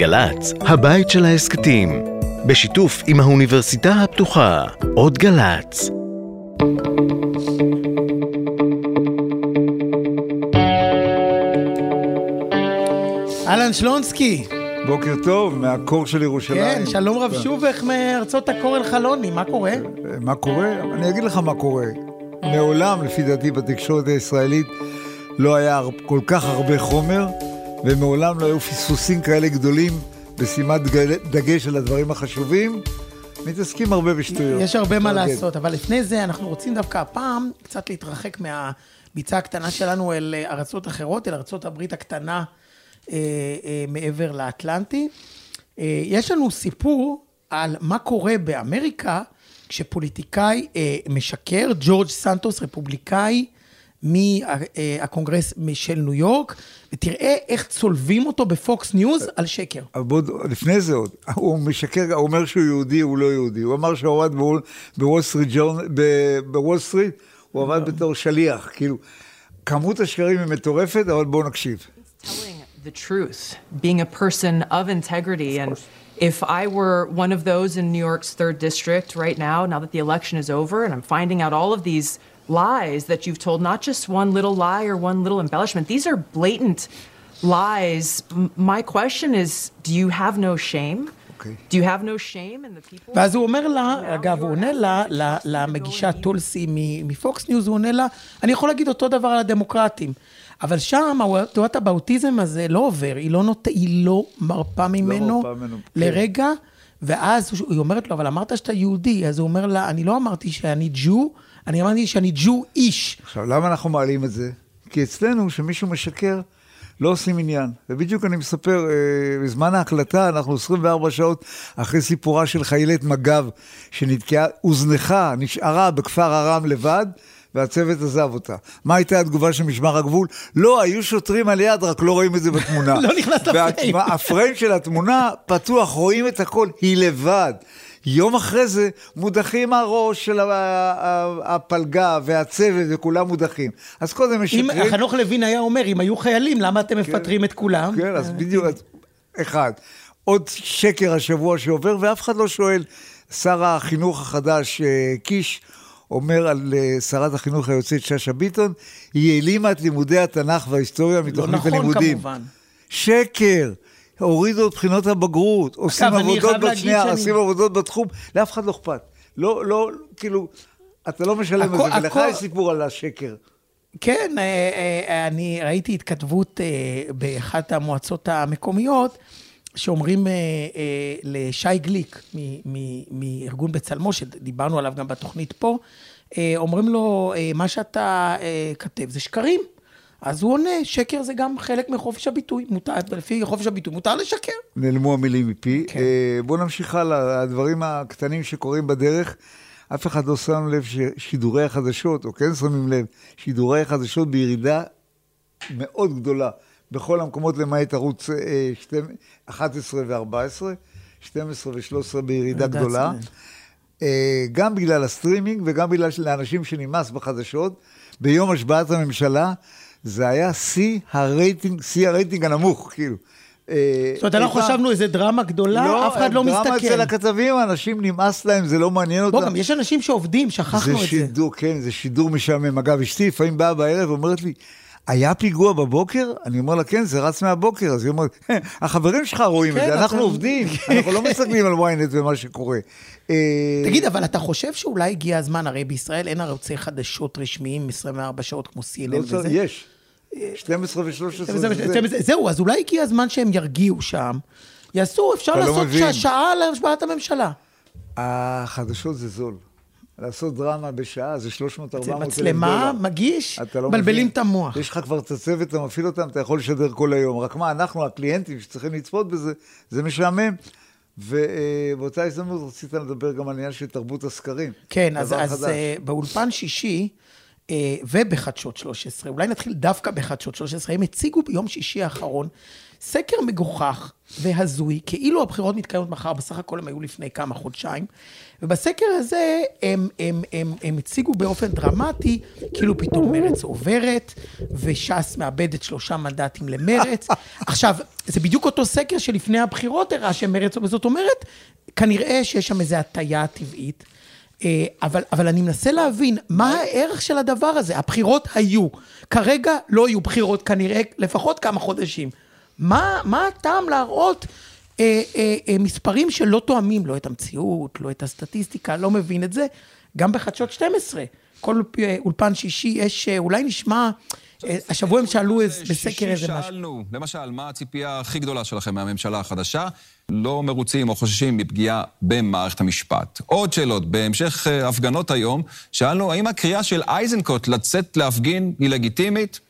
גל"צ, הבית של ההסכתים, בשיתוף עם האוניברסיטה הפתוחה, עוד גל"צ. אהלן שלונסקי. בוקר טוב, מהקור של ירושלים. כן, שלום רב שובך מארצות הכור אל חלוני, מה קורה? מה קורה? אני אגיד לך מה קורה. מעולם, לפי דעתי, בתקשורת הישראלית לא היה כל כך הרבה חומר, ומעולם לא היו פספוסים כאלה גדולים בשימת דגש על הדברים החשובים. מתעסקים הרבה בשטויות. יש הרבה מה לעשות, אבל לפני זה אנחנו רוצים דווקא הפעם קצת להתרחק מהביצה הקטנה שלנו אל ארצות אחרות, אל ארצות הברית הקטנה אה, אה, מעבר לאטלנטי. אה, יש לנו סיפור על מה קורה באמריקה כשפוליטיקאי אה, משקר, ג'ורג' סנטוס, רפובליקאי מהקונגרס של ניו יורק, ותראה איך צולבים אותו בפוקס ניוז על שקר. אבל בוא, לפני זה עוד, הוא משקר, הוא אומר שהוא יהודי, הוא לא יהודי. הוא אמר שהוא עבד בוול סטריט, בוול סטריט, הוא עבד בתור שליח. כאילו, כמות השקרים היא מטורפת, אבל בואו נקשיב. the truth, being a person of integrity. And if I were one of those in New York's third district right now, now that the election is over, and I'm finding out all of these lies that you've told, not just one little lie or one little embellishment, these are blatant lies. M- my question is do you have no shame? Do you have no shame in the people? ואז הוא אומר לה, אגב, הוא עונה לה, למגישה טולסי מפוקס ניוז, הוא עונה לה, אני יכול להגיד אותו דבר על הדמוקרטים. אבל שם, תנועת הבאוטיזם הזה לא עובר, היא לא, נות... היא לא מרפה ממנו לא ממנו. לרגע, כן. ואז היא אומרת לו, אבל אמרת שאתה יהודי, אז הוא אומר לה, אני לא אמרתי שאני ג'ו, אני אמרתי שאני ג'ו איש. עכשיו, למה אנחנו מעלים את זה? כי אצלנו, כשמישהו משקר, לא עושים עניין. ובדיוק אני מספר, אה, בזמן ההקלטה, אנחנו 24 שעות אחרי סיפורה של חיילת מג"ב, שנתקעה, הוזנחה, נשארה בכפר ארם לבד, והצוות עזב אותה. מה הייתה התגובה של משמר הגבול? לא, היו שוטרים על יד, רק לא רואים את זה בתמונה. לא נכנס לפריים. והפריים של התמונה פתוח, רואים את הכל, היא לבד. יום אחרי זה מודחים הראש של הפלגה והצוות וכולם מודחים. אז קודם משקרים... אם חנוך לוין היה אומר, אם היו חיילים, למה אתם כן, מפטרים את כולם? כן, אז בדיוק, אחד. עוד שקר השבוע שעובר, ואף אחד לא שואל. שר החינוך החדש, אה, קיש, אומר על אה, שרת החינוך היוצאת שאשא ביטון, היא העלימה את לימודי התנ"ך וההיסטוריה מתוכנית לא נכון, הלימודים. כמובן. שקר. הורידו את בחינות הבגרות, עושים עבודות בשנייה, שאני... עושים עבודות בתחום, לאף אחד לא אכפת. לא, לא, כאילו, אתה לא משלם על זה, ולך יש סיפור על השקר. כן, אה, אה, אני ראיתי התכתבות באחת המועצות המקומיות, שאומרים אה, אה, לשי גליק מארגון בצלמו, שדיברנו עליו גם בתוכנית פה, אה, אומרים לו, אה, מה שאתה אה, כתב זה שקרים. אז הוא עונה, שקר זה גם חלק מחופש הביטוי, מותר, לפי חופש הביטוי מותר לשקר. נעלמו המילים מפי. כן. אה, בואו נמשיך הלאה, הדברים הקטנים שקורים בדרך. אף אחד לא שם לב ששידורי החדשות, או כן שמים לב, שידורי החדשות בירידה מאוד גדולה. בכל המקומות למעט ערוץ 11 ו-14, 12 ו-13 בירידה גדולה. אה, גם בגלל הסטרימינג וגם בגלל לאנשים שנמאס בחדשות. ביום השבעת הממשלה זה היה שיא הרייטינג, שיא הרייטינג הנמוך, כאילו. אה, זאת אומרת, אנחנו חשבנו איזה דרמה גדולה, לא, אף אחד לא מסתכל. דרמה אצל הכתבים, אנשים נמאס להם, זה לא מעניין אותם. בוא, גם יש אנשים שעובדים, שכחנו את זה. זה שידור, כן, זה שידור משעמם. אגב, אשתי לפעמים באה בערב ואומרת לי, היה פיגוע בבוקר? אני אומר לה, כן, זה רץ מהבוקר. אז היא אומרת, החברים שלך רואים את זה, כן, אנחנו עובדים, אנחנו לא מסתכלים על ynet ומה שקורה. אה, תגיד, אבל אתה חושב שאולי הגיע הזמן, הרי בישראל אין ערוצי חדשות רשמיים 24 שעות כמו CNN לא וזה? יש. 12 ו-13 זהו, אז אולי הגיע הזמן שהם ירגיעו שם. יעשו, אפשר לא לעשות שעה להשבעת הממשלה. החדשות זה זול. לעשות דרמה בשעה, זה 300-400 אלף דולר. מצלמה, מגיש, לא מבלבלים את המוח. יש לך כבר את הצוות, אתה מפעיל אותם, אתה יכול לשדר כל היום. רק מה, אנחנו, הקליינטים שצריכים לצפות בזה, זה משעמם. ובאותה הזדמנות רצית לדבר גם על עניין של תרבות הסקרים. כן, אז, אז uh, באולפן שישי, אה, ובחדשות 13, אולי נתחיל דווקא בחדשות 13, הם הציגו ביום שישי האחרון סקר מגוחך והזוי, כאילו הבחירות מתקיימות מחר, בסך הכל הם היו לפני כמה חודשיים, ובסקר הזה הם, הם, הם, הם הציגו באופן דרמטי, כאילו פתאום מרץ עוברת, וש"ס מאבדת שלושה מנדטים למרץ. עכשיו, זה בדיוק אותו סקר שלפני הבחירות הראה שמרץ, זאת אומרת, כנראה שיש שם איזו הטיה טבעית. אה, אבל, אבל אני מנסה להבין, מה הערך של הדבר הזה? הבחירות היו. כרגע לא יהיו בחירות כנראה לפחות כמה חודשים. מה, מה הטעם להראות אה, אה, אה, מספרים שלא תואמים, לא את המציאות, לא את הסטטיסטיקה, לא מבין את זה, גם בחדשות 12. כל אה, אולפן שישי יש, אה, אולי נשמע, השבוע הם שאלו בסקר איזה משהו. שאלנו, למשל, מה הציפייה הכי גדולה שלכם מהממשלה החדשה? לא מרוצים או חוששים מפגיעה במערכת המשפט. עוד שאלות, בהמשך הפגנות היום, שאלנו, האם הקריאה של איזנקוט לצאת להפגין היא לגיטימית?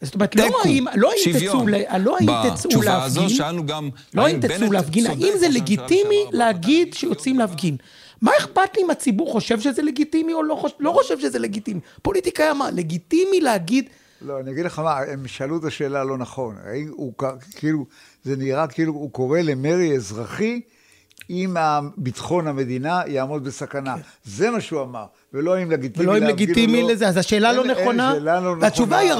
זאת אומרת, לא האם, לא האם תצאו, לא האם תצאו בתשובה הזו שאלנו גם... לא האם תצאו להפגין, האם זה לגיטימי להגיד שיוצאים להפגין? מה אכפת לי אם הציבור חושב שזה לגיטימי או לא, לא חושב שזה לגיטימי? פוליטיקה מה, לגיטימי להגיד... לא, אני אגיד לך מה, הם שאלו את השאלה לא נכון. הוא כאילו, זה נראה כאילו הוא קורא למרי אזרחי אם ביטחון המדינה יעמוד בסכנה. זה מה שהוא אמר. ולא אם לגיטימי ולא אם לגיטימי לא. לזה, אז השאלה לא נכונה. אין, שאלה לא נכונה. והתשובה היא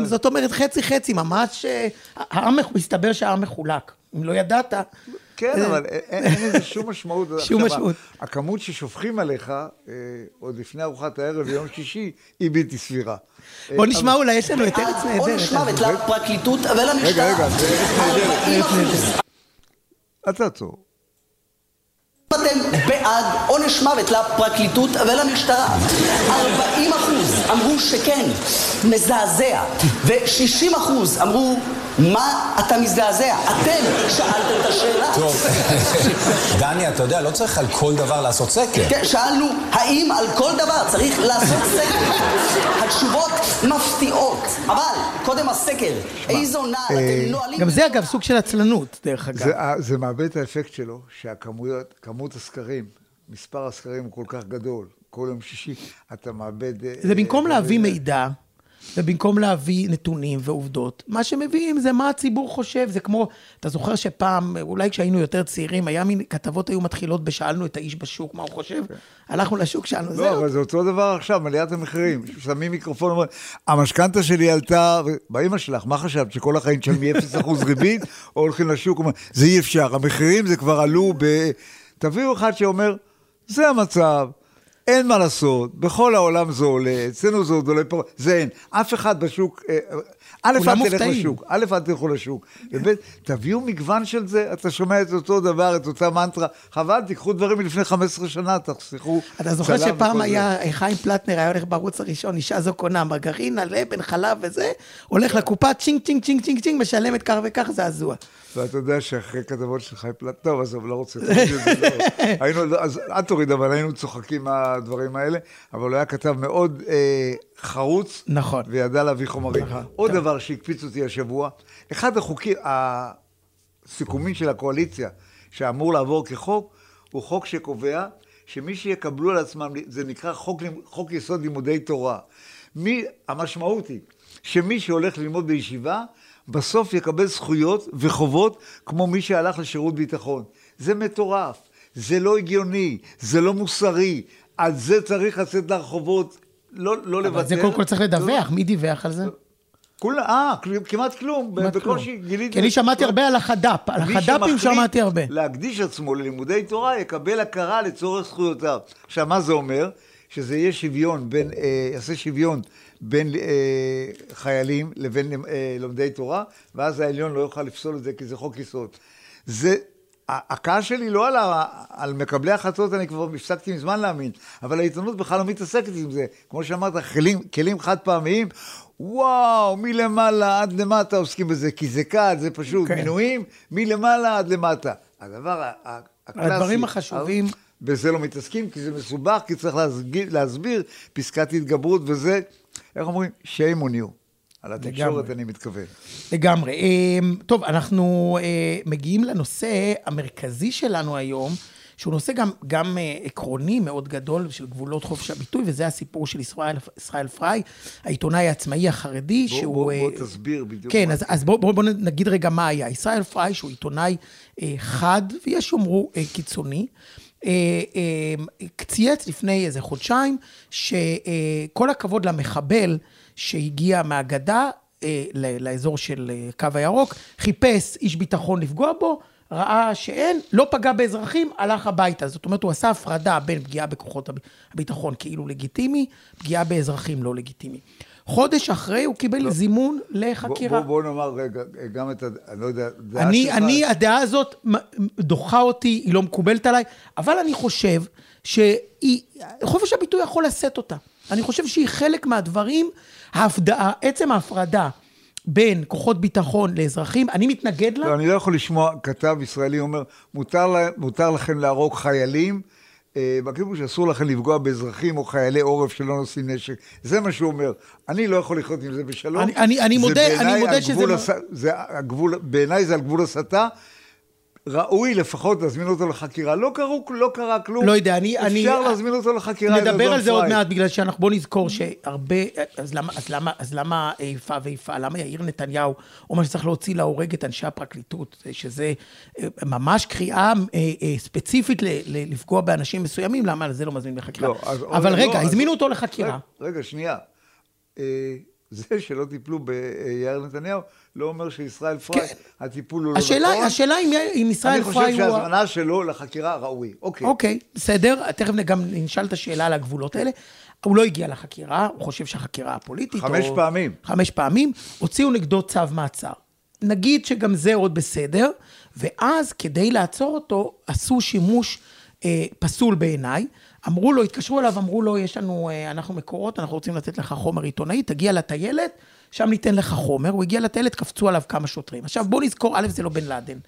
40-40, זאת אומרת חצי-חצי, ממש... אה, העם, מסתבר שהעם מחולק. אם לא ידעת... כן, אבל אין לזה שום משמעות. שום משמעות. הכמות ששופכים עליך, אה, עוד לפני ארוחת הערב ביום שישי, היא בלתי סבירה. בוא נשמע אולי, יש לנו את ארץ נהדרת. עונש מוות לפרקליטות ולמשטרה. רגע, רגע, זה ארץ נהדרת. אל תעצור. אתם בעד עונש מוות לפרקליטות ולמשטרה. 40 אחוז אמרו שכן, מזעזע, ו-60 אחוז אמרו מה אתה מזדעזע? אתם שאלתם את השאלה. טוב, דני, אתה יודע, לא צריך על כל דבר לעשות סקר. כן, שאלנו, האם על כל דבר צריך לעשות סקר? התשובות מפתיעות, אבל קודם הסקר, איזו נעל אתם אה, נועלים... גם זה אגב סוג של עצלנות, דרך אגב. זה מאבד את האפקט שלו, שהכמות, כמות הסקרים, מספר הסקרים הוא כל כך גדול. כל יום שישי אתה מאבד... אה, זה במקום להביא מידע. ובמקום להביא נתונים ועובדות, מה שמביאים זה מה הציבור חושב. זה כמו, אתה זוכר שפעם, אולי כשהיינו יותר צעירים, היה מין, כתבות היו מתחילות בשאלנו את האיש בשוק, מה הוא חושב? Okay. הלכנו לשוק, שאלנו, לא, זהו. לא, אבל זה אותו דבר עכשיו, עליית המחירים. שמים מיקרופון, אומרים, המשכנתה שלי עלתה, באמא שלך, מה חשבת, שכל החיים תשלמי 0% ריבית, או הולכים לשוק, זה אי אפשר, המחירים זה כבר עלו ב... תביאו אחד שאומר, זה המצב. אין מה לעשות, בכל העולם זה עולה, אצלנו זה עוד עולה פה, זה אין. אף אחד בשוק, אה, א', אל תלך לשוק, א', אל תלכו לשוק, וב', תביאו מגוון של זה, אתה שומע את אותו דבר, את אותה מנטרה, חבל, תיקחו דברים מלפני 15 שנה, תחסכו אתה זוכר שפעם היה, חיים הכט נגיד היה הולך בערוץ הראשון, אישה זו קונה מרגרינה, לבן, חלב וזה, הולך לקופה, צ'ינג, צ'ינג, צ'ינג, צ'ינג, צ'ינג, משלמת כך וכך, זעזוע. ואתה יודע שאחרי כתבות של חיים פלט, טוב, עזוב, לא רוצה היינו, אז אל תוריד, אבל היינו צוחקים מהדברים האלה, אבל הוא היה כתב מאוד אה, חרוץ, נכון, וידע להביא חומרים. נכון, עוד טוב. דבר שהקפיץ אותי השבוע, אחד החוקים, הסיכומים של הקואליציה, שאמור לעבור כחוק, הוא חוק שקובע שמי שיקבלו על עצמם, זה נקרא חוק, חוק יסוד לימודי תורה. מי, המשמעות היא שמי שהולך ללמוד בישיבה, בסוף יקבל זכויות וחובות כמו מי שהלך לשירות ביטחון. זה מטורף, זה לא הגיוני, זה לא מוסרי, על זה צריך לצאת לרחובות, לא, לא לוותר. אבל זה קודם כל צריך לדווח, מי דיווח על זה? כולה, אה, כמעט כלום, בקושי גיליתי... כי אני שמעתי הרבה על החד"פ, על החד"פים שמעתי הרבה. מי להקדיש עצמו ללימודי תורה יקבל הכרה לצורך זכויותיו. עכשיו, מה זה אומר? שזה יהיה שוויון בין, אה, יעשה שוויון בין אה, חיילים לבין אה, לומדי תורה, ואז העליון לא יוכל לפסול את זה כי זה חוק יסוד. זה, הכעס שלי לא על, ה, על מקבלי החלטות, אני כבר הפסקתי מזמן להאמין, אבל העיתונות בכלל לא מתעסקת עם זה. כמו שאמרת, כלים, כלים חד פעמיים, וואו, מלמעלה עד למטה עוסקים בזה, כי זה קל, זה פשוט. כן. מינויים מלמעלה עד למטה. הדבר הקלאסי... הדברים החשובים... בזה לא מתעסקים, כי זה מסובך, כי צריך להסביר, להסביר פסקת התגברות, וזה, איך אומרים? shame on you. על התקשורת. אני מתכוון. לגמרי. אמ, טוב, אנחנו אה, מגיעים לנושא המרכזי שלנו היום, שהוא נושא גם, גם אה, עקרוני מאוד גדול של גבולות חופש הביטוי, וזה הסיפור של ישראל, ישראל פריי, העיתונאי העצמאי החרדי, בוא, שהוא... בוא, אה, בוא תסביר בדיוק. כן, מה אז, אז בואו בוא, בוא נגיד רגע מה היה. ישראל פריי, שהוא עיתונאי אה, חד, ויש שיאמרו אה, קיצוני, אה, אה, צייץ לפני איזה חודשיים, שכל הכבוד למחבל שהגיע מהגדה אה, לאזור של אה, קו הירוק, חיפש איש ביטחון לפגוע בו, ראה שאין, לא פגע באזרחים, הלך הביתה. זאת אומרת, הוא עשה הפרדה בין פגיעה בכוחות הב- הביטחון כאילו לגיטימי, פגיעה באזרחים לא לגיטימי. חודש אחרי הוא קיבל זימון בוא, לחקירה. בוא, בוא נאמר רגע, גם את ה... אני לא יודע, דעה אני, שלך- אני, הדעה הזאת דוחה אותי, היא לא מקובלת עליי, אבל אני חושב שחופש הביטוי יכול לשאת אותה. אני חושב שהיא חלק מהדברים, ההפדעה, עצם ההפרדה בין כוחות ביטחון לאזרחים, אני מתנגד לה. לא, אני לא יכול לשמוע כתב ישראלי אומר, מותר, לה, מותר לכם להרוג חיילים, אה, בכיבוש אסור לכם לפגוע באזרחים או חיילי עורף שלא נושאים נשק. זה מה שהוא אומר. אני לא יכול לחיות עם זה בשלום. אני- אני- אני מודה- אני מודה שזה לא- הס... זה הגבול, בעיניי זה על גבול הסתה. ראוי לפחות להזמין אותו לחקירה. לא, קרו, לא קרה כלום. לא יודע, אני... אני אפשר להזמין אותו לחקירה. נדבר על זה עוד. מעט, בגלל שאנחנו... בוא נזכור שהרבה... אז למה, אז למה, אז למה איפה ואיפה? למה יאיר נתניהו אומר שצריך להוציא להורג את אנשי הפרקליטות? שזה אה, ממש קריאה אה, אה, ספציפית ל- ל- לפגוע באנשים מסוימים, למה על זה לא מזמין לחקירה? לא, אז- אבל לא, רגע, אז- הזמינו אותו לחקירה. רגע, רגע, שנייה. זה שלא טיפלו ביאיר נתניהו, לא אומר שישראל פריי, הטיפול הוא לא השאלה, נכון. השאלה אם, אם ישראל אני פריי חושב הוא... שההזמנה שלו לחקירה ראוי. אוקיי. אוקיי, בסדר, תכף גם נשאל את השאלה על הגבולות האלה. הוא לא הגיע לחקירה, הוא חושב שהחקירה הפוליטית... חמש או... פעמים. חמש פעמים, הוציאו נגדו צו מעצר. נגיד שגם זה עוד בסדר, ואז כדי לעצור אותו, עשו שימוש אה, פסול בעיניי. אמרו לו, התקשרו אליו, אמרו לו, יש לנו, אה, אנחנו מקורות, אנחנו רוצים לתת לך חומר עיתונאי, תגיע לטיילת, שם ניתן לך חומר. הוא הגיע לטיילת, קפצו עליו כמה שוטרים. עכשיו בוא נזכור, א', זה לא בן לאדן.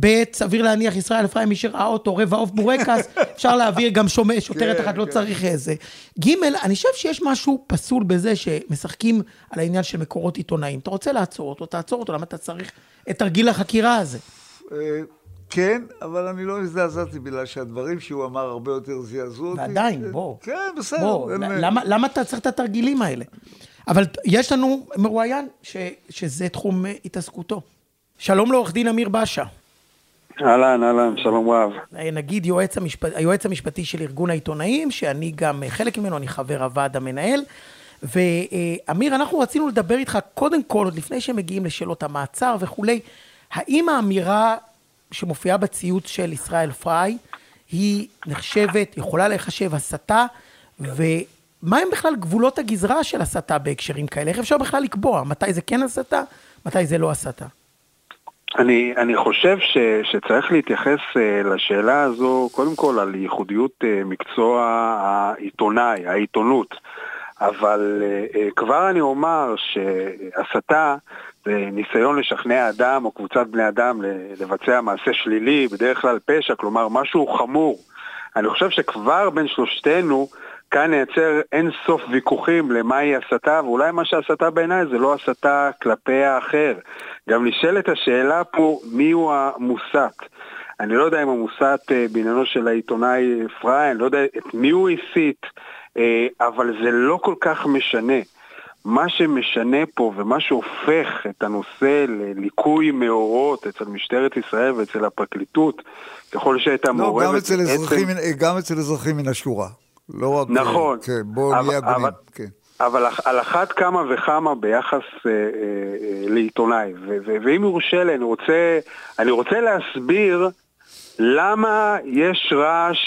ב', סביר להניח, ישראל אפרים, מי שראה אותו, רבע עוף בורקס, אפשר להעביר גם שומע, שוטרת כן, אחת, לא כן. צריך איזה. ג', אני חושב שיש משהו פסול בזה שמשחקים על העניין של מקורות עיתונאים. אתה רוצה לעצור אותו, תעצור אותו, למה אתה צריך את תרגיל החקירה הזה? כן, אבל אני לא הזדעזעתי בגלל שהדברים שהוא אמר הרבה יותר זעזעו אותי. ועדיין, בוא. כן, בסדר. בוא, אין- למה, למה אתה צריך את התרגילים האלה? אבל יש לנו מרואיין ש, שזה תחום אה, התעסקותו. שלום לעורך דין אמיר באשה. אהלן, אהלן, שלום רב. אה, נגיד יועץ המשפט, היועץ המשפטי של ארגון העיתונאים, שאני גם אה, חלק ממנו, אני חבר הוועד המנהל. ואמיר, אנחנו רצינו לדבר איתך קודם כל, עוד לפני שמגיעים לשאלות המעצר וכולי, האם האמירה שמופיעה בציוץ של ישראל פריי היא נחשבת, יכולה להיחשב הסתה, ומה הם בכלל גבולות הגזרה של הסתה בהקשרים כאלה? איך אפשר בכלל לקבוע מתי זה כן הסתה, מתי זה לא הסתה? אני, אני חושב ש, שצריך להתייחס uh, לשאלה הזו, קודם כל על ייחודיות uh, מקצוע העיתונאי, העיתונות. אבל uh, כבר אני אומר שהסתה זה ניסיון לשכנע אדם או קבוצת בני אדם לבצע מעשה שלילי, בדרך כלל פשע, כלומר משהו חמור. אני חושב שכבר בין שלושתנו כאן נייצר אין סוף ויכוחים למהי הסתה, ואולי מה שהסתה בעיניי זה לא הסתה כלפי האחר. גם נשאלת השאלה פה מיהו המוסת. אני לא יודע אם המוסת אה, בעניינו של העיתונאי אני לא יודע את מי הוא הסית, אה, אבל זה לא כל כך משנה. מה שמשנה פה ומה שהופך את הנושא לליקוי מאורות אצל משטרת ישראל ואצל הפרקליטות, ככל שהייתה לא, מעורבת... גם אצל אזרחים מן- גם אצל אזרחים מן השורה. לא רק... נכון. כן, בואו נהיה הגונים. אבל- כן. אבל על אחת כמה וכמה ביחס אה, אה, אה, לעיתונאי. ו- ו- ואם יורשה לי, אני רוצה, אני רוצה להסביר למה יש רעש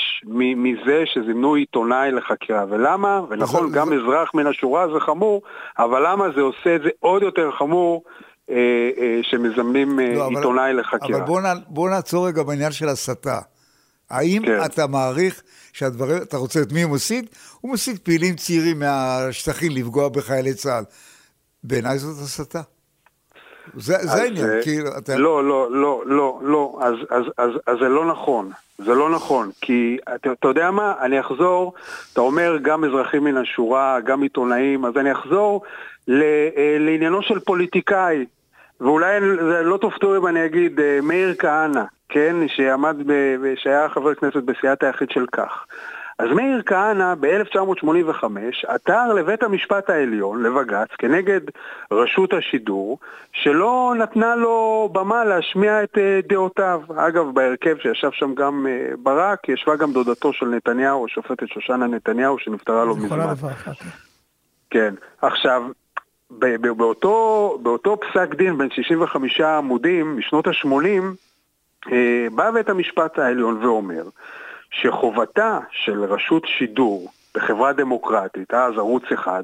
מזה שזימנו עיתונאי לחקירה, ולמה, ונכון, זה- גם זה- אזרח מן השורה זה חמור, אבל למה זה עושה את זה עוד יותר חמור אה, אה, שמזמנים אה, לא, אבל- עיתונאי לחקירה. אבל בואו נע- בואו נעצור רגע בעניין של הסתה. האם כן. אתה מעריך שהדברים, אתה רוצה את מי הוא מסית? הוא מסית פעילים צעירים מהשטחים לפגוע בחיילי צה"ל. בעיניי זאת הסתה. זה, העניין, כאילו, אתה... לא, לא, לא, לא, לא, אז, אז, אז, אז זה לא נכון, זה לא נכון, כי אתה, אתה יודע מה, אני אחזור, אתה אומר גם אזרחים מן השורה, גם עיתונאים, אז אני אחזור ל, אה, לעניינו של פוליטיקאי, ואולי זה לא תופתעו אם אני אגיד אה, מאיר כהנא, כן, שעמד, ב, שהיה חבר כנסת בסיעת היחיד של כך. אז מאיר כהנא ב-1985 עתר לבית המשפט העליון, לבג"ץ, כנגד רשות השידור, שלא נתנה לו במה להשמיע את אה, דעותיו. אגב, בהרכב שישב שם גם אה, ברק, ישבה גם דודתו של נתניהו, השופטת שושנה נתניהו, שנפטרה לא מזמן. כן. כן. עכשיו, באותו, באותו פסק דין בין 65 עמודים משנות ה-80, אה, בא בית המשפט העליון ואומר שחובתה של רשות שידור בחברה דמוקרטית, אז ערוץ אחד,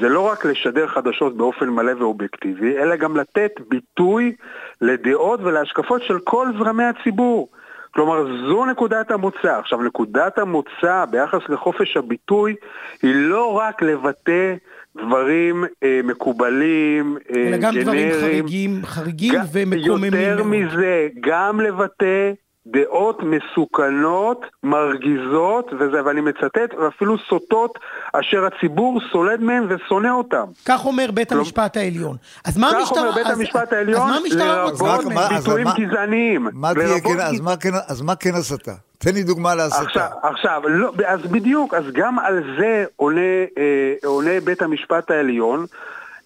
זה לא רק לשדר חדשות באופן מלא ואובייקטיבי, אלא גם לתת ביטוי לדעות ולהשקפות של כל זרמי הציבור. כלומר, זו נקודת המוצא. עכשיו, נקודת המוצא ביחס לחופש הביטוי היא לא רק לבטא דברים אה, מקובלים, אה, אלא גם גנריים. דברים חריגים, חריגים ומקוממים יותר מאוד. מזה, גם לבטא דעות מסוכנות, מרגיזות, וזה, ואני מצטט, ואפילו סוטות, אשר הציבור סולד מהן ושונא אותם. כך אומר בית לא- המשפט העליון. אז מה כך המשטרה... אומר בית אז- המשפט אז העליון? לרבות ביטויים גזעניים. מה תהיה לרבות כן, אז מה כן, אז מה כן הסתה? תן לי דוגמה להסתה. עכשיו, עכשיו לא, אז בדיוק, אז גם על זה עונה, אה, עונה בית המשפט העליון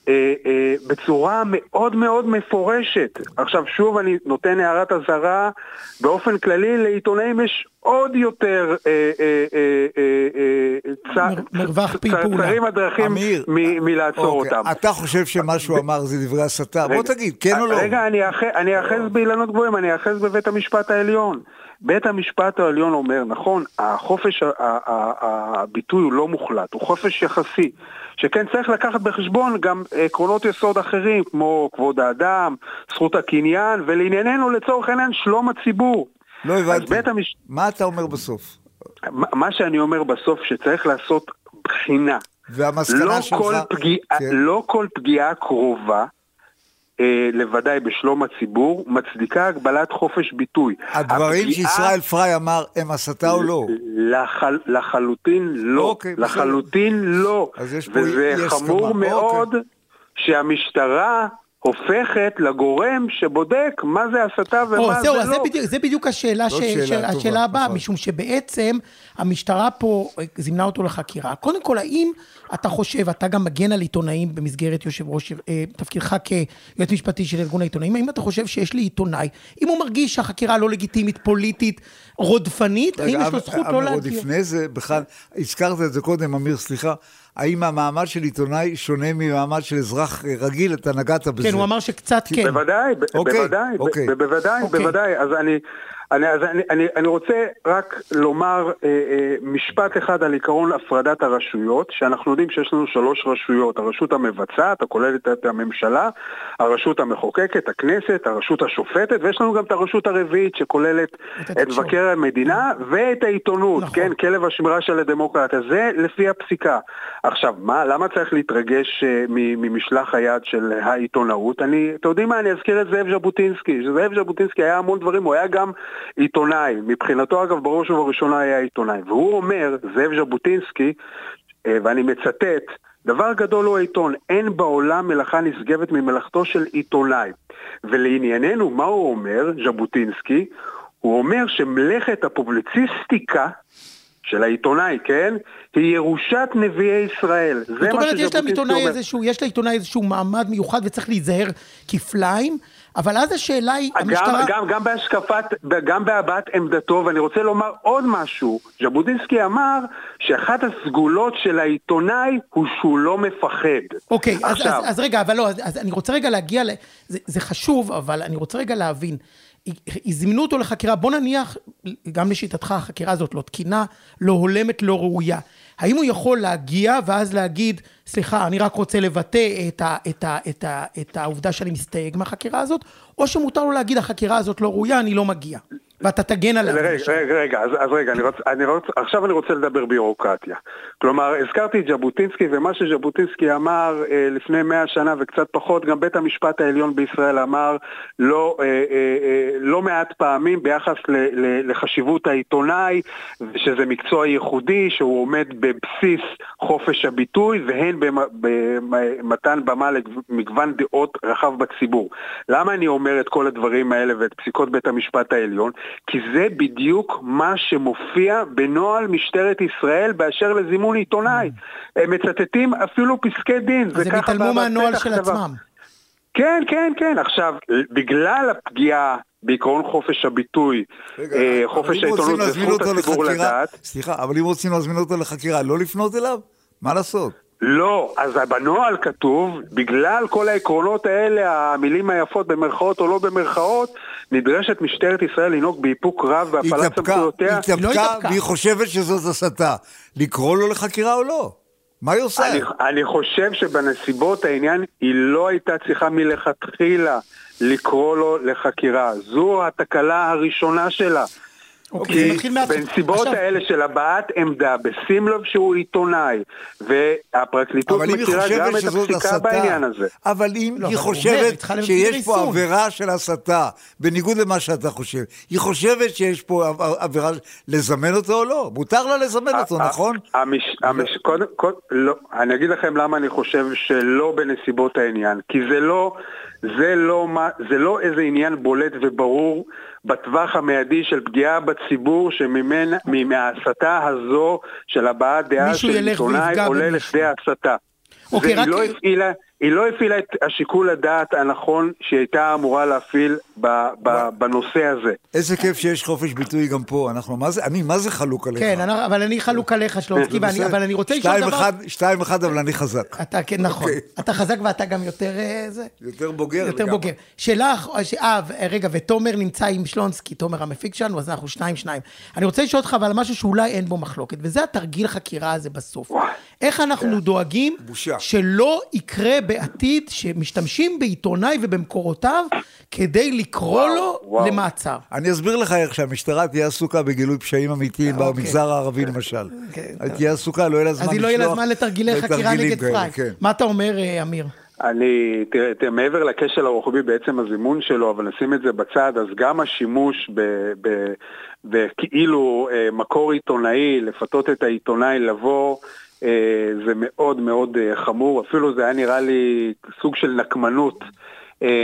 אה, אה, בצורה מאוד מאוד מפורשת. עכשיו שוב אני נותן הערת אזהרה, באופן כללי לעיתונאים יש עוד יותר אה, אה, אה, אה, אה, צ- מר- מרווח פי צ- פעולה. צרים הדרכים מלעצור אוקיי, אותם. אתה חושב שמה שהוא אמר זה דברי הסתה? בוא תגיד, כן או לא? רגע, אני אאחז באילנות גבוהים, אני אאחז בבית המשפט העליון. בית המשפט העליון אומר, נכון, החופש, הביטוי הוא לא מוחלט, הוא חופש יחסי, שכן צריך לקחת בחשבון גם עקרונות יסוד אחרים, כמו כבוד האדם, זכות הקניין, ולענייננו, לצורך העניין, שלום הציבור. לא הבנתי. המש... מה אתה אומר בסוף? מה שאני אומר בסוף, שצריך לעשות בחינה. והמסקנה לא שלך... כל, פגיעה, כן. לא כל פגיעה קרובה, לוודאי בשלום הציבור, מצדיקה הגבלת חופש ביטוי. הדברים הפגיעה- שישראל פריי אמר הם הסתה או לא? לחל, לחלוטין לא. אוקיי, בסדר. לחלוטין לא. אז יש פה וזה אי הסכמה. חמור אוקיי. מאוד שהמשטרה הופכת לגורם שבודק מה זה הסתה ומה או, זה זהו, לא. אז זה בדיוק, זה בדיוק השאלה, ש, שאלה של, טובה, השאלה הבאה, נכון. משום שבעצם המשטרה פה אה, זימנה אותו לחקירה. קודם כל, האם אתה חושב, אתה גם מגן על עיתונאים במסגרת יושב ראש, אה, תפקידך כיועץ משפטי של ארגון העיתונאים, האם אתה חושב שיש לי עיתונאי, אם הוא מרגיש שהחקירה לא לגיטימית, פוליטית, רודפנית, האם רגע, יש לו אבל- זכות אבל לא עוד להגיע? לפני זה, בכלל, הזכרת את זה קודם, אמיר, סליחה, האם המעמד של עיתונאי שונה ממעמד של אזרח רגיל? אתה נגעת בזה. כן, הוא אמר שקצת כן. בוודאי, אוקיי, בוודאי, אוקיי. בוודאי, אוקיי. בוודאי. אז אני, אני, אז אני, אני, אני רוצה רק לומר אה, אה, משפט אחד על עקרון הפרדת הרשויות, שאנחנו יודעים שיש לנו שלוש רשויות, הרשות המבצעת, הכוללת את הממשלה, הרשות המחוקקת, הכנסת, הרשות השופטת, ויש לנו גם את הרשות הרביעית שכוללת את. מבקר המדינה ואת העיתונות, נכון. כן, כלב השמירה של הדמוקרטיה, זה לפי הפסיקה. עכשיו, מה, למה צריך להתרגש אה, ממשלח היד של העיתונאות? אני, אתם יודעים מה, אני אזכיר את זאב ז'בוטינסקי, שזאב ז'בוטינסקי היה המון דברים, הוא היה גם עיתונאי, מבחינתו אגב בראש ובראשונה היה עיתונאי, והוא אומר, זאב ז'בוטינסקי, אה, ואני מצטט, דבר גדול הוא העיתון, אין בעולם מלאכה נשגבת ממלאכתו של עיתונאי. ולענייננו, מה הוא אומר, ז'בוטינסקי? הוא אומר שמלאכת הפובליציסטיקה של העיתונאי, כן? היא ירושת נביאי ישראל. זה זאת מה אומרת, שז'בוטינסקי אומר. איזשהו, יש לעיתונאי איזשהו מעמד מיוחד וצריך להיזהר כפליים, אבל אז השאלה היא, גם, המשטרה... גם, גם בהשקפת, גם בהבעת עמדתו, ואני רוצה לומר עוד משהו. ז'בוטינסקי אמר שאחת הסגולות של העיתונאי הוא שהוא לא מפחד. אוקיי, אז, עכשיו, אז, אז רגע, אבל לא, אז, אז אני רוצה רגע להגיע, ל... זה, זה חשוב, אבל אני רוצה רגע להבין. זימנו אותו לחקירה, בוא נניח, גם לשיטתך החקירה הזאת לא תקינה, לא הולמת, לא ראויה. האם הוא יכול להגיע ואז להגיד, סליחה, אני רק רוצה לבטא את, ה, את, ה, את, ה, את העובדה שאני מסתייג מהחקירה הזאת, או שמותר לו להגיד, החקירה הזאת לא ראויה, אני לא מגיע. ואתה תגן עליו. רגע. רגע, רגע, אז, אז רגע, אני רוצ, אני רוצ, עכשיו אני רוצה לדבר ביורוקרטיה. כלומר, הזכרתי את ז'בוטינסקי, ומה שז'בוטינסקי אמר אה, לפני מאה שנה וקצת פחות, גם בית המשפט העליון בישראל אמר לא, אה, אה, אה, לא מעט פעמים ביחס ל, ל, לחשיבות העיתונאי, שזה מקצוע ייחודי, שהוא עומד בבסיס חופש הביטוי, והן במ- במתן במה למגוון דעות רחב בציבור. למה אני אומר את כל הדברים האלה ואת פסיקות בית המשפט העליון? כי זה בדיוק מה שמופיע בנוהל משטרת ישראל באשר לזימון עיתונאי. הם מצטטים אפילו פסקי דין. אז הם התעלמו מהנוהל של דבר. עצמם. כן, כן, כן. עכשיו, בגלל הפגיעה בעקרון חופש הביטוי, רגע, אה, חופש העיתונות וזכות הציבור לחקירה- לדעת, סליחה, אבל אם רוצים להזמין אותו לחקירה, לא לפנות אליו? מה לעשות? לא, אז בנוהל כתוב, בגלל כל העקרונות האלה, המילים היפות במרכאות או לא במרכאות, נדרשת משטרת ישראל לנהוג באיפוק רב התאפקה, סמכויותיה. היא היא לא התאפקה, התאפקה. והיא חושבת שזאת הסתה. לקרוא לו לחקירה או לא? מה היא עושה? אני, אני חושב שבנסיבות העניין היא לא הייתה צריכה מלכתחילה לקרוא לו לחקירה. זו התקלה הראשונה שלה. אוקיי, זה כי מתחיל מההתחלה. בנסיבות עכשיו- האלה של הבעת עמדה, בשים לב שהוא עיתונאי, והפרקליטות מכירה גם את הפסיקה הסתה, בעניין הזה. אבל אם לא, היא אומר, חושבת לבקר שיש פה ריסון. עבירה של הסתה, בניגוד למה שאתה חושב, היא חושבת שיש פה עב- עבירה, לזמן אותו או לא? מותר לה לזמן אותו, נכון? המש, המש, קודם, קודם, לא, אני אגיד לכם למה אני חושב שלא בנסיבות העניין. כי זה לא, זה לא, מה- זה לא איזה עניין בולט וברור בטווח המיידי של פגיעה בציבור שממנה, מההסתה הזו של הבעת דעה של עיתונאי עולה. לכדי הסתה. אוקיי, רק- לא הפעילה, היא לא הפעילה את השיקול הדעת הנכון שהיא הייתה אמורה להפעיל ב, ב, בנושא הזה. איזה כיף שיש חופש ביטוי גם פה, אנחנו, מה זה, אני מה זה חלוק עליך? כן, אנחנו- אבל אני חלוק עליך, שלונסקי, זה ואני-. אבל אני רוצה לשאול שתיים דבר... אחד, שתיים אחד, אבל אני חזק. אתה, כן, נכון. אוקיי. אתה חזק ואתה גם יותר... אה, זה. יותר בוגר יותר לגמרי. בוגר. שאלה, אה, ו- רגע, ותומר נמצא עם שלונסקי, תומר המפיק שלנו, אז אנחנו שניים שניים. אני רוצה לשאול אותך אבל משהו שאולי אין בו מחלוקת, וזה התרגיל חקירה הזה בסוף. איך אנחנו דואגים בושה. שלא יקרה בעתיד שמשתמשים בעיתונאי ובמקורותיו כדי לקרוא וואו, לו וואו. למעצר. אני אסביר לך איך שהמשטרה תהיה עסוקה בגילוי פשעים אמיתיים אוקיי. במגזר הערבי למשל. אוקיי, היא תהיה עסוקה, לא יהיה לה זמן אז לשלוח. היא לא יהיה לה זמן לתרגילי חקירה נגד כאלה, פריי. כן. מה אתה אומר, אה, אמיר? אני, תראה, תראה, מעבר לכשל הרוחבי בעצם הזימון שלו, אבל נשים את זה בצד, אז גם השימוש ב, ב, בכאילו אה, מקור עיתונאי, לפתות את העיתונאי לבוא, אה, זה מאוד מאוד אה, חמור, אפילו זה היה נראה לי סוג של נקמנות אה,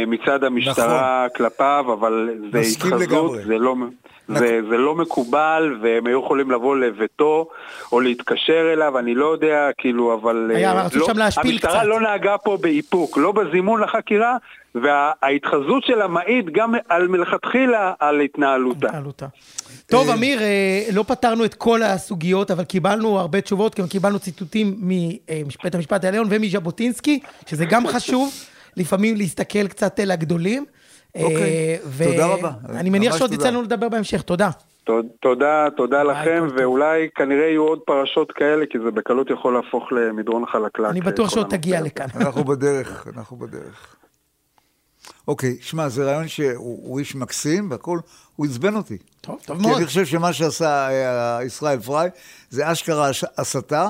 מצד המשטרה כלפיו, אבל זה נכון. התחזות. זה לא... זה, זה לא מקובל, והם היו יכולים לבוא לביתו, או להתקשר אליו, אני לא יודע, כאילו, אבל... היה, אה, רצו לא, שם להשפיל המשטרה קצת. לא נהגה פה באיפוק, לא בזימון לחקירה, וההתחזות שלה מעיד גם על מלכתחילה על התנהלותה. התנהלותה. טוב, אמיר, אה, לא פתרנו את כל הסוגיות, אבל קיבלנו הרבה תשובות, גם קיבלנו ציטוטים מבית המשפט העליון ומז'בוטינסקי, שזה גם חשוב, לפעמים להסתכל קצת אל הגדולים. אוקיי, אה, ו- תודה רבה. אני מניח שעוד. יצא לנו לדבר בהמשך, תודה. תוד- תודה, תודה לכם. ואולי כנראה יהיו עוד פרשות כאלה, כי זה בקלות יכול להפוך למדרון חלקלק. אני אה, בטוח כל שעוד תגיע. לכאן. אנחנו בדרך, אנחנו בדרך. אוקיי, שמע, זה רעיון שהוא הוא איש מקסים והכול, הוא עצבן אותי. טוב, טוב כי מאוד. אני חושב שמה שעשה אה, ישראל פריי זה אשכרה הסתה,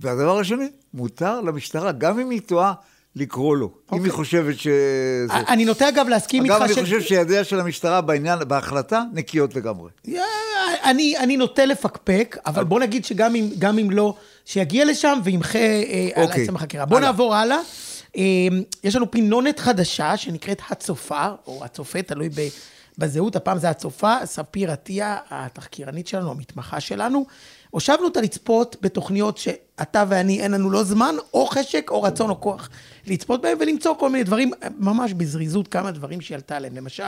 והדבר השני, מותר למשטרה, גם אם היא טועה, לקרוא לו. אם היא חושבת שזה... אני נוטה אגב להסכים איתך אגב, אני ש- חושב שידיה של המשטרה בעניין, בהחלטה, נקיות לגמרי. אה, אני, אני נוטה לפקפק, אבל בוא נגיד שגם אם, גם אם לא, שיגיע לשם וימחה אה, על אוקיי. עצם החקירה. בוא הלאה. נעבור הלאה. אה, יש לנו פינונת חדשה שנקראת הצופה, או הצופה, תלוי ב, בזהות, הפעם זה הצופה, ספיר עטיה, התחקירנית שלנו, המתמחה שלנו. הושבנו אותה לצפות בתוכניות שאתה ואני, אין לנו לא זמן, או חשק, או רצון, או כוח לצפות בהן, ולמצוא כל מיני דברים, ממש בזריזות, כמה דברים שהיא עלתה עליהם. למשל,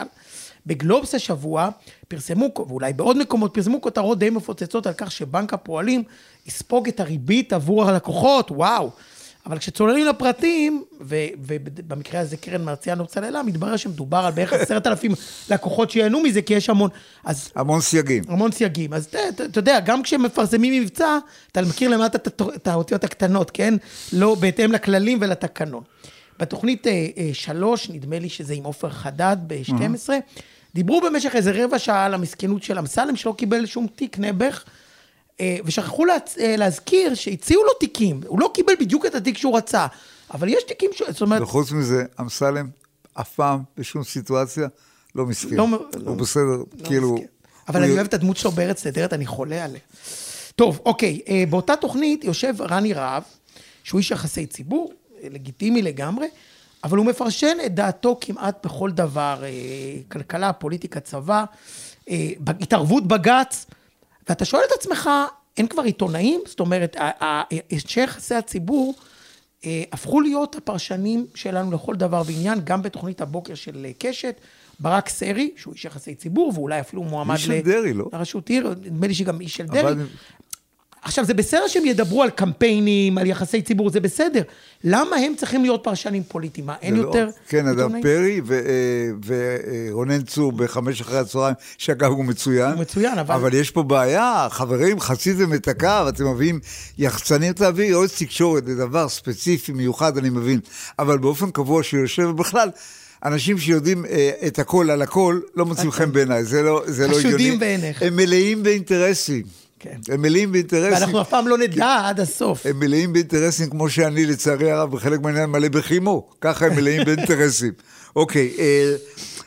בגלובס השבוע פרסמו, ואולי בעוד מקומות, פרסמו כותרות די מפוצצות על כך שבנק הפועלים יספוג את הריבית עבור הלקוחות, וואו. אבל כשצוללים לפרטים, ו- ובמקרה הזה קרן מרציאנו צללה, מתברר שמדובר על בערך עשרת אלפים לקוחות שייהנו מזה, כי יש המון, אז המון סייגים. המון סייגים. אז אתה- יודע, גם כשמפרסמים מבצע, אתה מכיר למטה את האותיות הקטנות, כן? לא בהתאם לכללים ולתקנון. בתוכנית אה, אה, שלוש, נדמה לי שזה עם עופר חדד ב-12, דיברו במשך איזה רבע שעה על המסכנות של אמסלם, שלא קיבל שום תיק נעבך, ושכחו להצ... אה, להזכיר שהציעו לו תיקים, הוא לא קיבל בדיוק את התיק שהוא רצה, אבל יש תיקים ש... זאת אומרת... וחוץ מזה, אמסלם אף פעם, בשום סיטואציה, לא מסכים. לא- הוא לא- בסדר, לא כאילו... מסכים. אבל הוא- אני אוהב את הדמות שלו בארץ נהדרת, אני חולה עליה. טוב, אוקיי, אה, באותה תוכנית יושב רני רהב, שהוא איש יחסי ציבור, אה, לגיטימי לגמרי, אבל הוא מפרשן את דעתו כמעט בכל דבר, אה, כלכלה, פוליטיקה, צבא, אה, התערבות בג"ץ, ואתה שואל את עצמך, אין כבר עיתונאים? זאת אומרת, אנשי יחסי הציבור אה, הפכו להיות הפרשנים שלנו לכל דבר ועניין, גם בתוכנית הבוקר של אה, קשת. ברק סרי, שהוא איש יחסי ציבור, ואולי אפילו מועמד איש של דרעי, לא? לראשות עיר, נדמה לי שגם איש של דרעי. עכשיו, זה בסדר שהם ידברו על קמפיינים, על יחסי ציבור, זה בסדר. למה הם צריכים להיות פרשנים פוליטיים? מה, אין לא- יותר כן, אדם עיתונאים? פרי אה, ורונן צור בחמש אחרי הצהריים, שאגב הוא מצוין. הוא מצוין, אבל- אבל יש פה בעיה, חברים, חציתם את הקו, אתם מביאים יחצנים, תביא יועץ תקשורת, זה דבר ספציפי, מיוחד, אני מבין. אבל באופן קבוע שיושב, ובכלל, אנשים שיודעים אה, את הכל על הכל, לא מוצאים חן בעיניי, זה לא זה לא הגיוני. חשודים בעיניך. הם מלאים באינטרסים. כן. הם מלאים באינטרסים. ואנחנו אף פעם לא נדע עד הסוף. הם מלאים באינטרסים כמו שאני, לצערי הרב, בחלק מהעניין מלא בחימו. ככה הם מלאים באינטרסים. אוקיי, אה,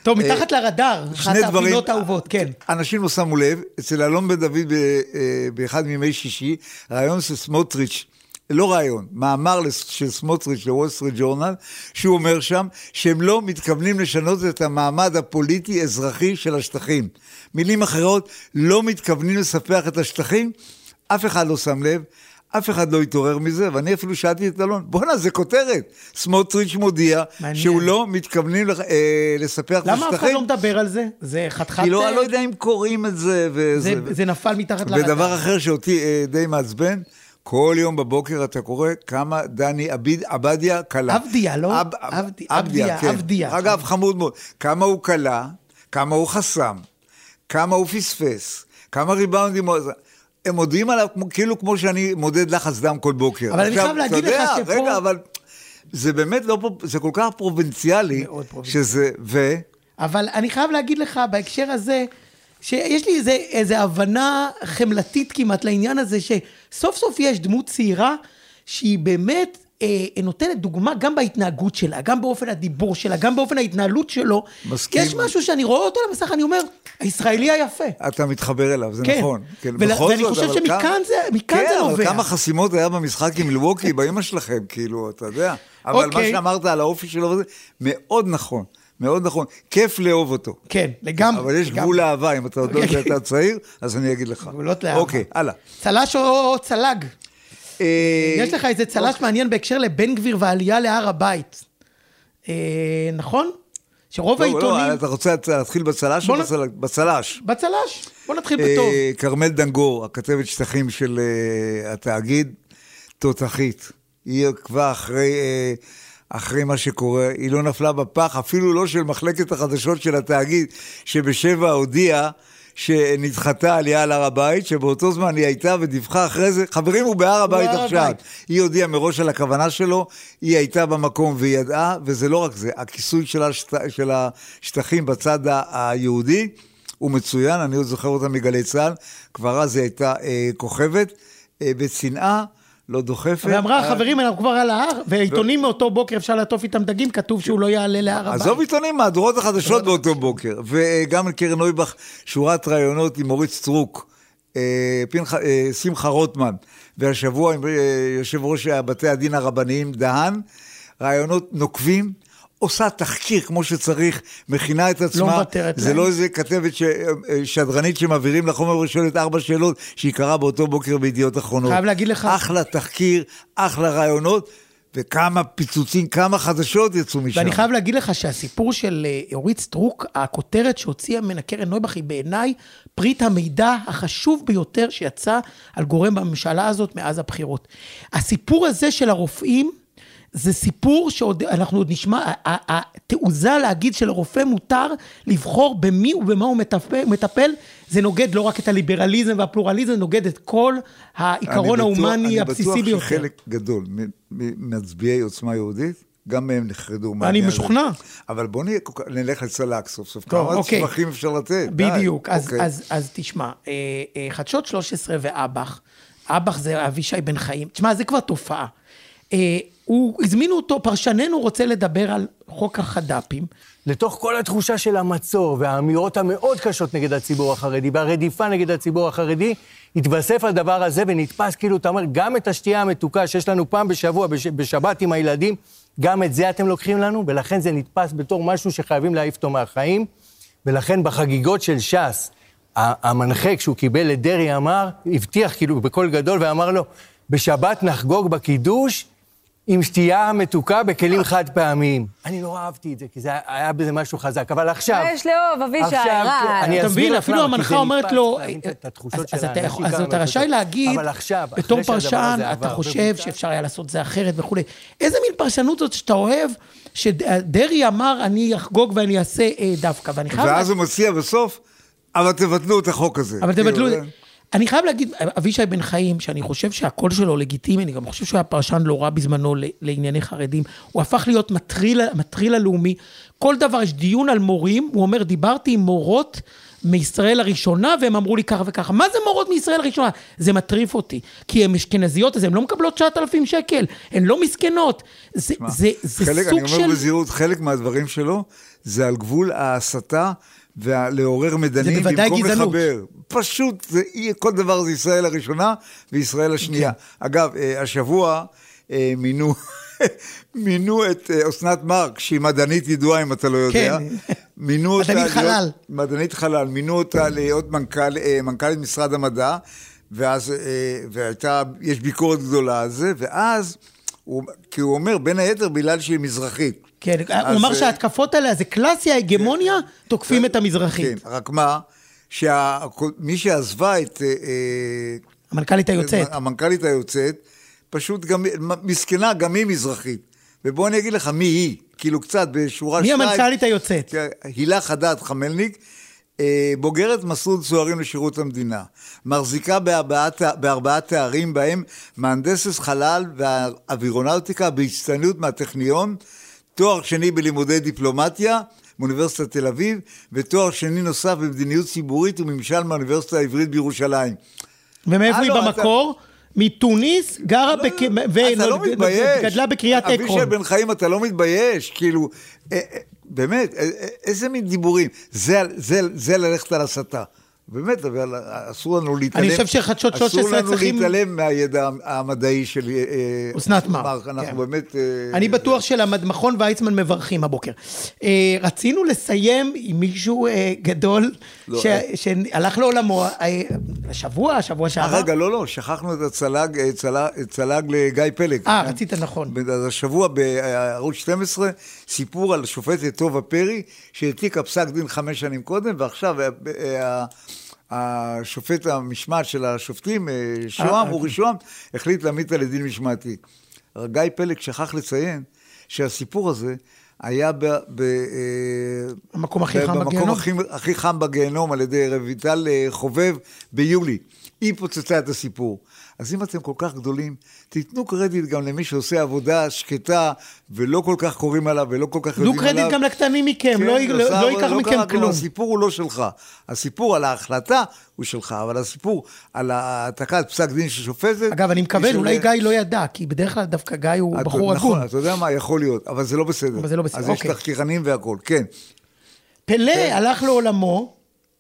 טוב, מתחת לרדאר, אחת. הפינות האהובות, כן. אנשים לא שמו לב, אצל אלון בן דוד אה, באחד מימי שישי, רעיון של סמוטריץ', לא רעיון, מאמר של סמוטריץ' לוול סטריט ג'ורנל, שהוא אומר שם שהם לא מתכוונים לשנות את המעמד הפוליטי-אזרחי של השטחים. מילים אחרות, לא מתכוונים לספח את השטחים, אף אחד לא שם לב. אף אחד לא התעורר מזה, ואני אפילו שאלתי את אלון, בואנה, זה כותרת. סמוטריץ' מודיע מעניין. שהוא לא מתכוונים לח- אה, לספח את השטחים. למה אף אחד לא מדבר על זה? זה חתיכת... כי לא, אה, אני לא יודע אם קוראים את זה. וזה, זה- זה נפל מתחת לרדאר. ודבר אחר שאותי אה, די מעצבן, כל יום בבוקר אתה קורא כמה דני עביד, עבדיה קלה. עבדיה, לא? עב- עב- עבדי- עבדיה, כן. עבדיה. אגב, חמוד מאוד. כמה הוא קלה, כמה הוא חסם, כמה הוא פספס, כמה ריבאונדים הוא... עשה. הם מודיעים עליו כמו- כאילו כמו שאני מודד לחץ דם כל בוקר. אבל אני עכשיו, חייב להגיד לך שפה- רגע, אבל זה באמת לא... זה כל כך פרובינציאלי, מאוד פרובינציאלי. שזה... ו... אבל אני חייב להגיד לך בהקשר הזה, שיש לי איזה, איזה הבנה חמלתית כמעט לעניין הזה, שסוף סוף יש דמות צעירה שהיא באמת אה, נותנת דוגמה גם בהתנהגות שלה, גם באופן הדיבור שלה, גם באופן ההתנהלות שלו. מסכים. יש משהו שאני רואה אותו על המסך, אני אומר, הישראלי היפה. אתה מתחבר אליו, זה כן. נכון. כן, ול- בכל ואני זאת, חושב אבל שמכאן כמה- זה- כן, זה אבל נובע. כמה חסימות היה במשחק עם מילווקי, באמא שלכם, כאילו, אתה יודע. אבל מה אוקיי. שאמרת על האופי שלו, מאוד נכון, מאוד נכון. כיף לאהוב אותו. כן, לגמרי. אבל יש לגמרי. גבול לאהבה, אם אתה עוד לא יודע, אוקיי. אתה צעיר, אז אני אגיד לך. גבולות לאהבה. אוקיי, הלאה. צל"ש או צל"ג? אה, יש לך איזה צל"ש מעניין בהקשר לבן גביר והעלייה להר הבית. אה, נכון? שרוב טוב, לא, העיתונים... אתה רוצה להתחיל בצל"ש או בצל"ש? בצל"ש. בצל"ש. בוא נתחיל בטוב. אה, כרמל דנגור, הכתבת שטחים של התאגיד, תותחית. היא עקבה אחרי, אחרי מה שקורה, היא לא נפלה בפח, אפילו לא של מחלקת החדשות של התאגיד, שבשבע הודיעה שנדחתה עלייה על הר הבית, שבאותו זמן היא הייתה ודיווחה אחרי זה, חברים, הוא בהר הבית עכשיו. הבית. היא הודיעה מראש על הכוונה שלו, היא הייתה במקום והיא ידעה, וזה לא רק זה, הכיסוי של, השט... של השטחים בצד היהודי הוא מצוין, אני עוד זוכר אותה מגלי צה"ל, כבר אז היא הייתה אה, כוכבת, אה, בצנעה, לא דוחפת. ואמרה, אה, חברים, אנחנו כבר על ההר, ועיתונים מאותו בוקר אפשר לעטוף איתם דגים, כתוב שהוא לא יעלה להר הבית. עזוב עיתונים, מהדורות החדשות באותו בוקר. וגם קרן נויבך, שורת ראיונות עם אורית סטרוק, אה, אה, שמחה רוטמן, והשבוע עם יושב ראש בתי הדין הרבניים, דהן, ראיונות נוקבים. עושה תחקיר כמו שצריך, מכינה את עצמה. מוותרת זה להם. לא איזה כתבת, ש... שדרנית שמעבירים לה חומר ושואלת ארבע שאלות, שהיא קראה באותו בוקר בידיעות אחרונות. חייב להגיד לך- אחלה תחקיר, אחלה ראיונות, וכמה פיצוצים, כמה חדשות יצאו משם. ואני חייב להגיד לך שהסיפור של אה, אורית סטרוק, הכותרת שהוציאה ממנה קרן נויבך היא בעיניי פריט המידע החשוב ביותר שיצא על גורם בממשלה הזאת מאז הבחירות. הסיפור הזה של הרופאים, זה סיפור שעוד, אנחנו עוד נשמע, התעוזה להגיד שלרופא מותר לבחור במי ובמה הוא מטפל, מטפל, זה נוגד לא רק את הליברליזם והפלורליזם, זה נוגד את כל העיקרון אני ההומני הבסיסי אני ביותר. בטוח שחלק גדול ממצביעי עוצמה יהודית גם מהם נחרדו. אני מהעניין הזה. משוכנע. אבל בואו נלך לצלק סוף סוף. טוב, כמה אוקיי. צמחים אפשר לתת? די. בדיוק. אז, אוקיי. אז, אז תשמע, אה, אה, חדשות 13 ואב"ח, אב"ח זה אבישי בן חיים, תשמע, זה כבר תופעה. הוא, הזמינו אותו, פרשננו רוצה לדבר על חוק החד"פים. לתוך כל התחושה של המצור והאמירות המאוד קשות נגד הציבור החרדי והרדיפה נגד הציבור החרדי, התווסף הדבר הזה ונתפס כאילו, אתה אומר, גם את השתייה המתוקה שיש לנו פעם בשבוע, בש, בשבת עם הילדים, גם את זה אתם לוקחים לנו, ולכן זה נתפס בתור משהו שחייבים להעיף אותו מהחיים. ולכן בחגיגות של ש"ס, המנחה, כשהוא קיבל את דרעי, אמר, הבטיח כאילו בקול גדול ואמר לו, בשבת נחגוג בקידוש עם שתייה מתוקה בכלים חד פעמיים. אני לא אהבתי את זה, כי זה היה- היה בזה משהו חזק, אבל עכשיו... מה יש לאהוב, אבישי? רע. אני אתה אסביר מבין, לך אפילו המנחה אומרת לו, את- את התחושות אז- אתה רשאי. להגיד, אבל עכשיו, אחרי בתור פרשן, אתה חושב שאפשר היה לעשות את זה אחרת וכולי. איזה מין פרשנות זאת שאתה אוהב, שדרעי אמר, אני אחגוג ואני אעשה אה, דווקא, ואני חייב... ואז הוא מציע בסוף, אבל תבטלו את החוק הזה. אבל כאילו, תבטלו... זה- אני חייב להגיד, אבישי בן חיים, שאני חושב שהקול שלו לגיטימי, אני גם חושב שהוא היה פרשן לא רע בזמנו לענייני חרדים, הוא הפך להיות מטריל, מטריל הלאומי. כל דבר, יש דיון על מורים, הוא אומר, דיברתי עם מורות מישראל הראשונה, והם אמרו לי ככה וככה. מה זה מורות מישראל הראשונה? זה מטריף אותי. כי הן אשכנזיות, אז הן לא מקבלות 9,000 שקל, הן לא מסכנות. זה, זה, זה חלק, סוג אני של... אומר בזהירות, חלק מהדברים שלו זה על גבול ההסתה ולעורר מדנים בוודאי במקום גזענות. לחבר. פשוט, זה, כל דבר זה ישראל הראשונה וישראל השנייה. כן. אגב, אה, השבוע אה, מינו... מינו את אה, אסנת מארק, שהיא מדענית ידועה, אם אתה לא יודע. כן. מינו אותה... מדענית להיות- חלל. מדענית חלל. מינו אותה להיות מנכ"ל, מנכ"לית משרד המדע, ואז, והייתה, יש ביקורת גדולה על זה, ואז, הוא, כי הוא אומר, בין היתר, בגלל שהיא מזרחית. כן, הוא אמר אה, שההתקפות האלה, זה קלאסי, ההגמוניה, תוקפים את המזרחית. כן, רק מה, שמי שעזבה את... אה, אה, המנכ"לית היוצאת. המנכ"לית היוצאת, פשוט גם, מסכנה, גם היא מזרחית. ובוא אני אגיד לך מי היא, כאילו קצת בשורה מי שתיים. המנכ"לית היוצאת? כן, הילה חדד חמלניק, אה, בוגרת מסלול צוערים לשירות המדינה. מחזיקה בארבעה, תארים בהם מהנדסת חלל והאווירונאוטיקה בהצטיינות מהטכניון, תואר שני בלימודי דיפלומטיה מאוניברסיטת תל אביב, ותואר שני נוסף במדיניות ציבורית וממשל מהאוניברסיטה העברית בירושלים. ומאיפה היא הלו, במקור? מתוניס, גרה בק... אתה לא מתבייש. גדלה בקריית אבישי עקרון. בן חיים, אתה לא מתבייש, כאילו, אה, אה, באמת, איזה מין דיבורים. זה, זה, זה ללכת על הסתה. באמת, אבל אסור לנו להתעלם. אני חושב שחדשות 13 אסור לנו צריכים- להתעלם מהידע המדעי של אה, אסנת מארק, מארק. אנחנו כן. באמת... אה, אני בטוח שלמכון ויצמן מברכים הבוקר. אה, רצינו לסיים עם מישהו אה, גדול לא, ש- אה. שהלך לעולמו אה, השבוע, שבוע אה, שעבר. רגע, לא, לא, שכחנו את הצלג, אה, צלג, צלג לגיא פלג. אה, רצית נכון. אז השבוע בערוץ 12, סיפור על שופטת טובה פרי, שהעתיקה פסק דין חמש שנים קודם, ועכשיו אה, אה, השופט המשמעת של השופטים, אה, אה, שוהם, אורי שוהם, החליט להעמיד אותה לדין משמעתי. גיא פלג שכח לציין שהסיפור הזה היה ב... ב אה, המקום הכי חם במקום בגיהנום. הכי, הכי חם בגיהנום על ידי רויטל אה, חובב ביולי. היא פוצצה את הסיפור. אז אם אתם כל כך גדולים, תיתנו קרדיט גם למי שעושה עבודה שקטה, ולא כל כך קוראים עליו, ולא כל כך תנו יודעים עליו. קרדיט גם לקטנים מכם, כן, לא לא לא ייקח לא מכם קרה כלום. הסיפור הוא לא שלך. הסיפור על ההחלטה הוא שלך, אבל הסיפור על העתקת פסק דין של שופטת... אגב, אני מקווה, אולי גיא לא ידע, כי בדרך כלל דווקא גיא הוא בחור נכון, הגון. אתה יודע מה, יכול להיות, אבל זה לא בסדר. אבל זה לא בסדר, אז אוקיי. יש תחקירנים והכול, כן. פלא הלך לעולמו,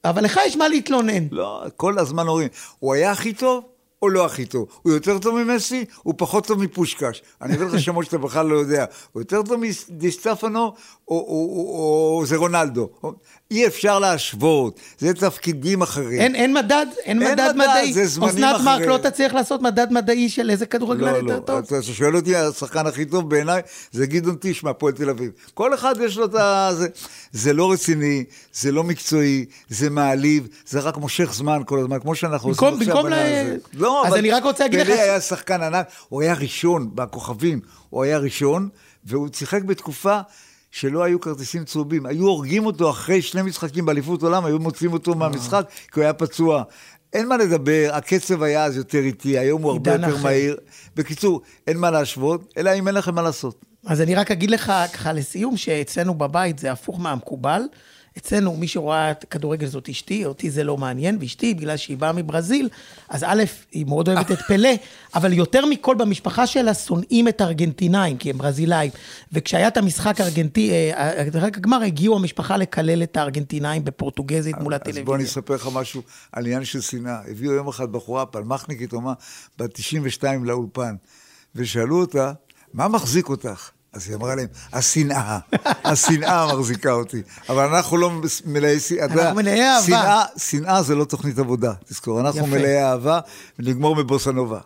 אבל לך יש מה להתלונן. לא, כל הזמן אומרים, הוא היה הכי טוב או לא הכי טוב? הוא יותר טוב ממסי? הוא פחות טוב מפושקש. אני אביא לך שמות שאתה בכלל לא יודע. הוא יותר טוב מדיסטפנו או, או, או, או זה רונלדו? אי אפשר להשוות, זה תפקידים אחרים. אין, אין מדד, אין אין מדד מדד, מדעי. זה זמנים אסנת מארק אחרים. לא תצליח לעשות מדד מדעי של איזה כדורגלן לא, יותר לא, טוב? אתה שואל אותי, השחקן הכי טוב בעיניי זה גדעון טיש מהפועל תל אביב. כל אחד יש לו את ה... זה, זה לא רציני, זה לא מקצועי, זה מעליב, זה רק מושך זמן כל הזמן, כמו שאנחנו במקום- עושים עכשיו במקום ל- הזה. לא, אז אבל אני רק רוצה להגיד לך פלא היה שחקן ענק, הוא היה ראשון בכוכבים, הוא היה ראשון, והוא שיחק בתקופה... שלא היו כרטיסים צהובים, היו הורגים אותו אחרי שני משחקים באליפות עולם, היו מוציאים אותו מהמשחק, כי הוא היה פצוע. אין מה לדבר, הקצב היה אז יותר איטי, היום הוא הרבה יותר אחר. מהיר. בקיצור, אין מה להשוות, אלא אם אין לכם מה לעשות. אז אני רק אגיד לך ככה לסיום, שאצלנו בבית זה הפוך מהמקובל. אצלנו, מי שרואה את כדורגל זאת אשתי, אותי זה לא מעניין, ואשתי, בגלל שהיא באה מברזיל, אז א', היא מאוד אוהבת את פלא, אבל יותר מכל במשפחה שלה שונאים את הארגנטינאים, כי הם ברזילאים. וכשהיה את המשחק ארגנטי, אה, רק הגמר, הגיעו המשפחה לקלל את הארגנטינאים בפורטוגזית מול אז הטלוויזיה. בוא אני אספר לך משהו על עניין של שנאה. הביאו יום אחד בחורה, פלמחניקית, אומה, בת 92 לאולפן, ושאלו אותה, מה מחזיק אותך? אז היא אמרה להם, השנאה, השנאה מחזיקה אותי. אבל אנחנו לא מלאי שנאה. אנחנו מלאי אהבה. שנאה, שנאה זה לא תוכנית עבודה, תזכור. אנחנו יפה. מלאי אהבה, ונגמור בבוסנובה.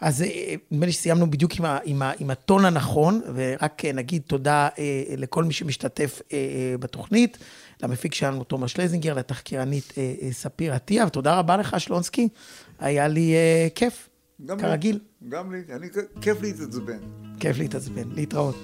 אז אה, נדמה לי שסיימנו בדיוק עם, ה, עם, ה, עם הטון הנכון, ורק אה, נגיד תודה אה, לכל מי שמשתתף אה, אה, בתוכנית, למפיק שלנו תומש שלזינגר, לתחקירנית אה, אה, ספיר עטיה, ותודה רבה לך, שלונסקי, היה לי אה, כיף, גם לי. כרגיל, גם לי, אני, כיף להתעצבן. כיף להתעצבן, להתראות.